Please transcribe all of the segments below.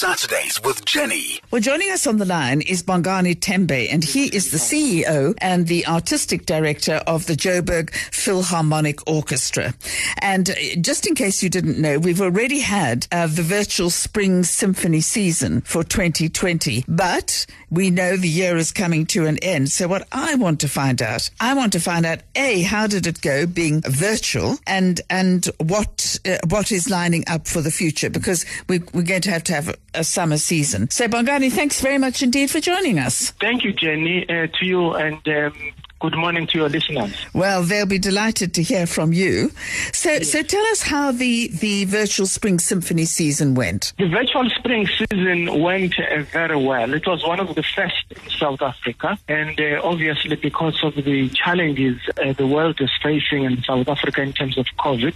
Saturdays with Jenny. Well, joining us on the line is Bongani Tembe, and he is the CEO and the artistic director of the Joburg Philharmonic Orchestra. And uh, just in case you didn't know, we've already had uh, the virtual spring symphony season for 2020, but we know the year is coming to an end. So what I want to find out, I want to find out, A, how did it go being virtual and, and what, uh, what is lining up for the future? Because we, we're going to have to have a summer season. So, Bongani, thanks very much indeed for joining us. Thank you, Jenny, uh, to you, and um, good morning to your listeners. Well, they'll be delighted to hear from you. So, yes. so tell us how the, the virtual spring symphony season went. The virtual spring season went uh, very well. It was one of the first in South Africa, and uh, obviously because of the challenges uh, the world is facing in South Africa in terms of COVID,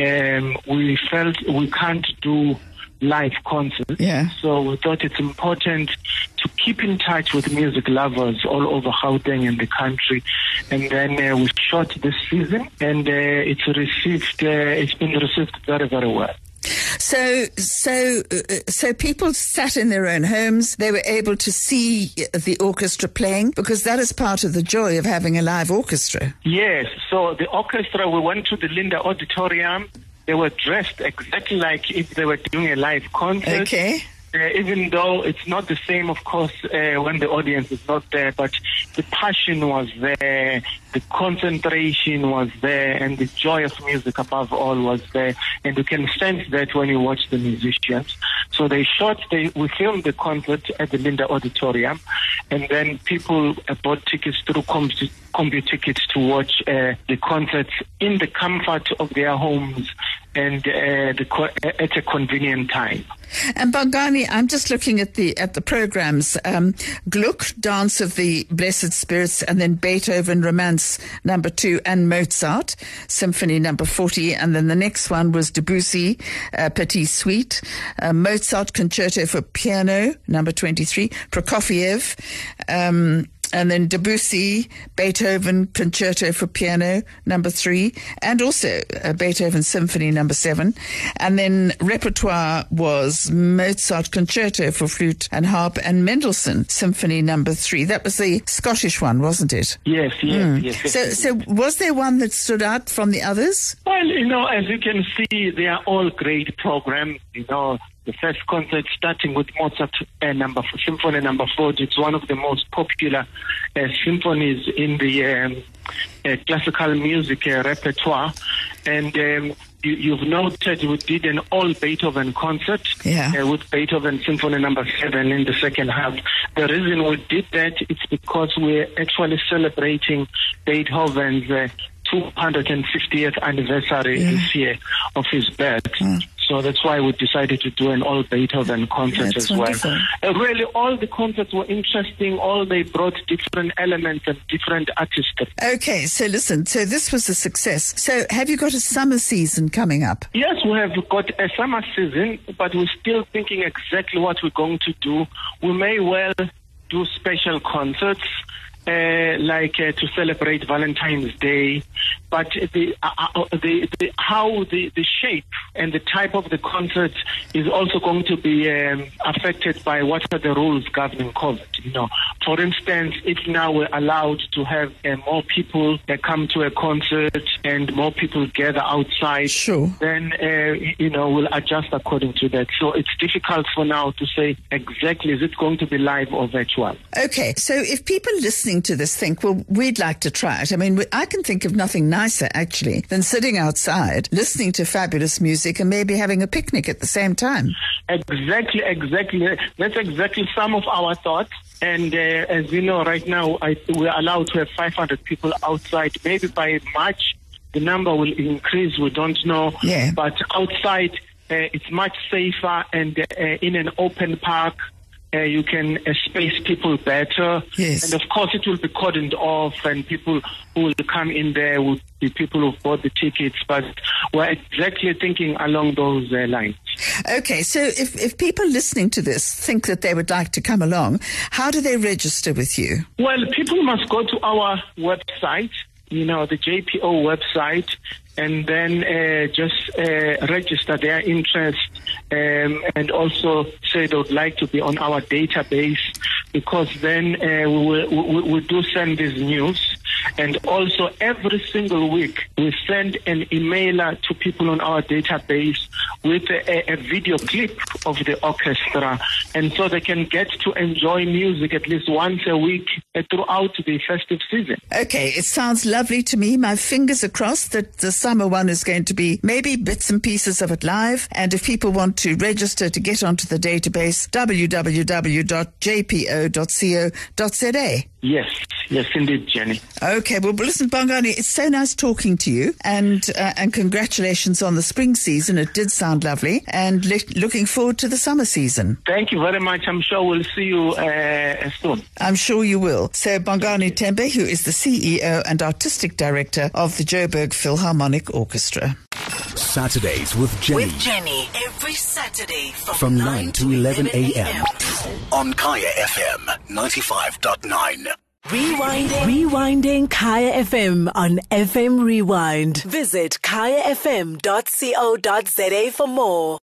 um, we felt we can't do live concerts. Yeah. So we thought it's important to keep in touch with music lovers all over Gauteng and the country. And then uh, we shot this season, and uh, it's received. Uh, it's been received very, very well. So, so, uh, so people sat in their own homes. They were able to see the orchestra playing because that is part of the joy of having a live orchestra. Yes. So the orchestra, we went to the Linder Auditorium. They were dressed exactly like if they were doing a live concert. Okay. Uh, even though it's not the same, of course, uh, when the audience is not there, but the passion was there, the concentration was there, and the joy of music above all was there. And you can sense that when you watch the musicians. So they shot, they, we filmed the concert at the Linder Auditorium, and then people bought tickets through Computickets to watch uh, the concerts in the comfort of their homes and uh, at a convenient time. And Bongani, I'm just looking at the at the programs. Um, Gluck, Dance of the Blessed Spirits, and then Beethoven Romance Number Two, and Mozart Symphony Number Forty, and then the next one was Debussy uh, Petit Suite, uh, Mozart Concerto for Piano Number Twenty Three, Prokofiev. Um, and then Debussy, Beethoven Concerto for Piano Number Three, and also uh, Beethoven Symphony Number Seven, and then repertoire was Mozart Concerto for Flute and Harp and Mendelssohn Symphony Number Three. That was the Scottish one, wasn't it? Yes, yes, mm. yes, yes. So, so was there one that stood out from the others? Well, you know, as you can see, they are all great programs. You know, the first concert starting with Mozart uh, number symphony number 40 it's one of the most popular uh, symphonies in the um, uh, classical music uh, repertoire and um, you, have noted we did an all Beethoven concert yeah. Uh, with Beethoven Symphony Number Seven in the second half. The reason we did that is because we're actually celebrating Beethoven's 250th uh, anniversary yeah. this year of his birth. Mm. So that's why we decided to do an all Beethoven concert that's as wonderful. well. Really, all the concerts were interesting. All they brought different elements and different artists. Okay, so listen, so this was a success. So have you got a summer season coming up? Yes, we have got a summer season, but we're still thinking exactly what we're going to do. We may well do special concerts. Uh, like uh, to celebrate Valentine's Day, but the, uh, uh, the, the, how the, the shape and the type of the concert is also going to be um, affected by what are the rules governing COVID. You know, for instance, if now we're allowed to have uh, more people that come to a concert and more people gather outside, sure. then uh, you know we'll adjust according to that. So it's difficult for now to say exactly is it going to be live or virtual. Okay, so if people listening to this think, well, we'd like to try it. I mean, I can think of nothing nicer actually than sitting outside listening to fabulous music and maybe having a picnic at the same time. Exactly, exactly. That's exactly some of our thoughts. And uh, as you know, right now I, we're allowed to have 500 people outside. Maybe by March the number will increase. We don't know. Yeah. But outside, uh, it's much safer and uh, in an open park uh, you can uh, space people better. Yes. And of course, it will be cordoned off, and people who will come in there will be people who've bought the tickets. But we're exactly thinking along those uh, lines. Okay, so if, if people listening to this think that they would like to come along, how do they register with you? Well, people must go to our website, you know, the JPO website, and then uh, just uh, register their interest um, and also say they would like to be on our database because then uh, we, will, we, we do send this news. And also, every single week, we send an emailer to people on our database with a, a video clip of the orchestra. And so they can get to enjoy music at least once a week uh, throughout the festive season. Okay, it sounds lovely to me. My fingers are crossed that the summer one is going to be maybe bits and pieces of it live. And if people want to register to get onto the database, www.jpo.co.za. Yes, yes, indeed, Jenny. Okay, well, listen, Bongani, it's so nice talking to you, and uh, and congratulations on the spring season. It did sound lovely, and le- looking forward to the summer season. Thank you very much. I'm sure we'll see you uh, soon. I'm sure you will. So, Bongani Tembe, who is the CEO and artistic director of the Joburg Philharmonic Orchestra. Saturdays with Jenny. With Jenny every Saturday from, From 9 to 11 a.m. on Kaya FM 95.9. Rewinding. Rewinding Kaya FM on FM Rewind. Visit kayafm.co.za for more.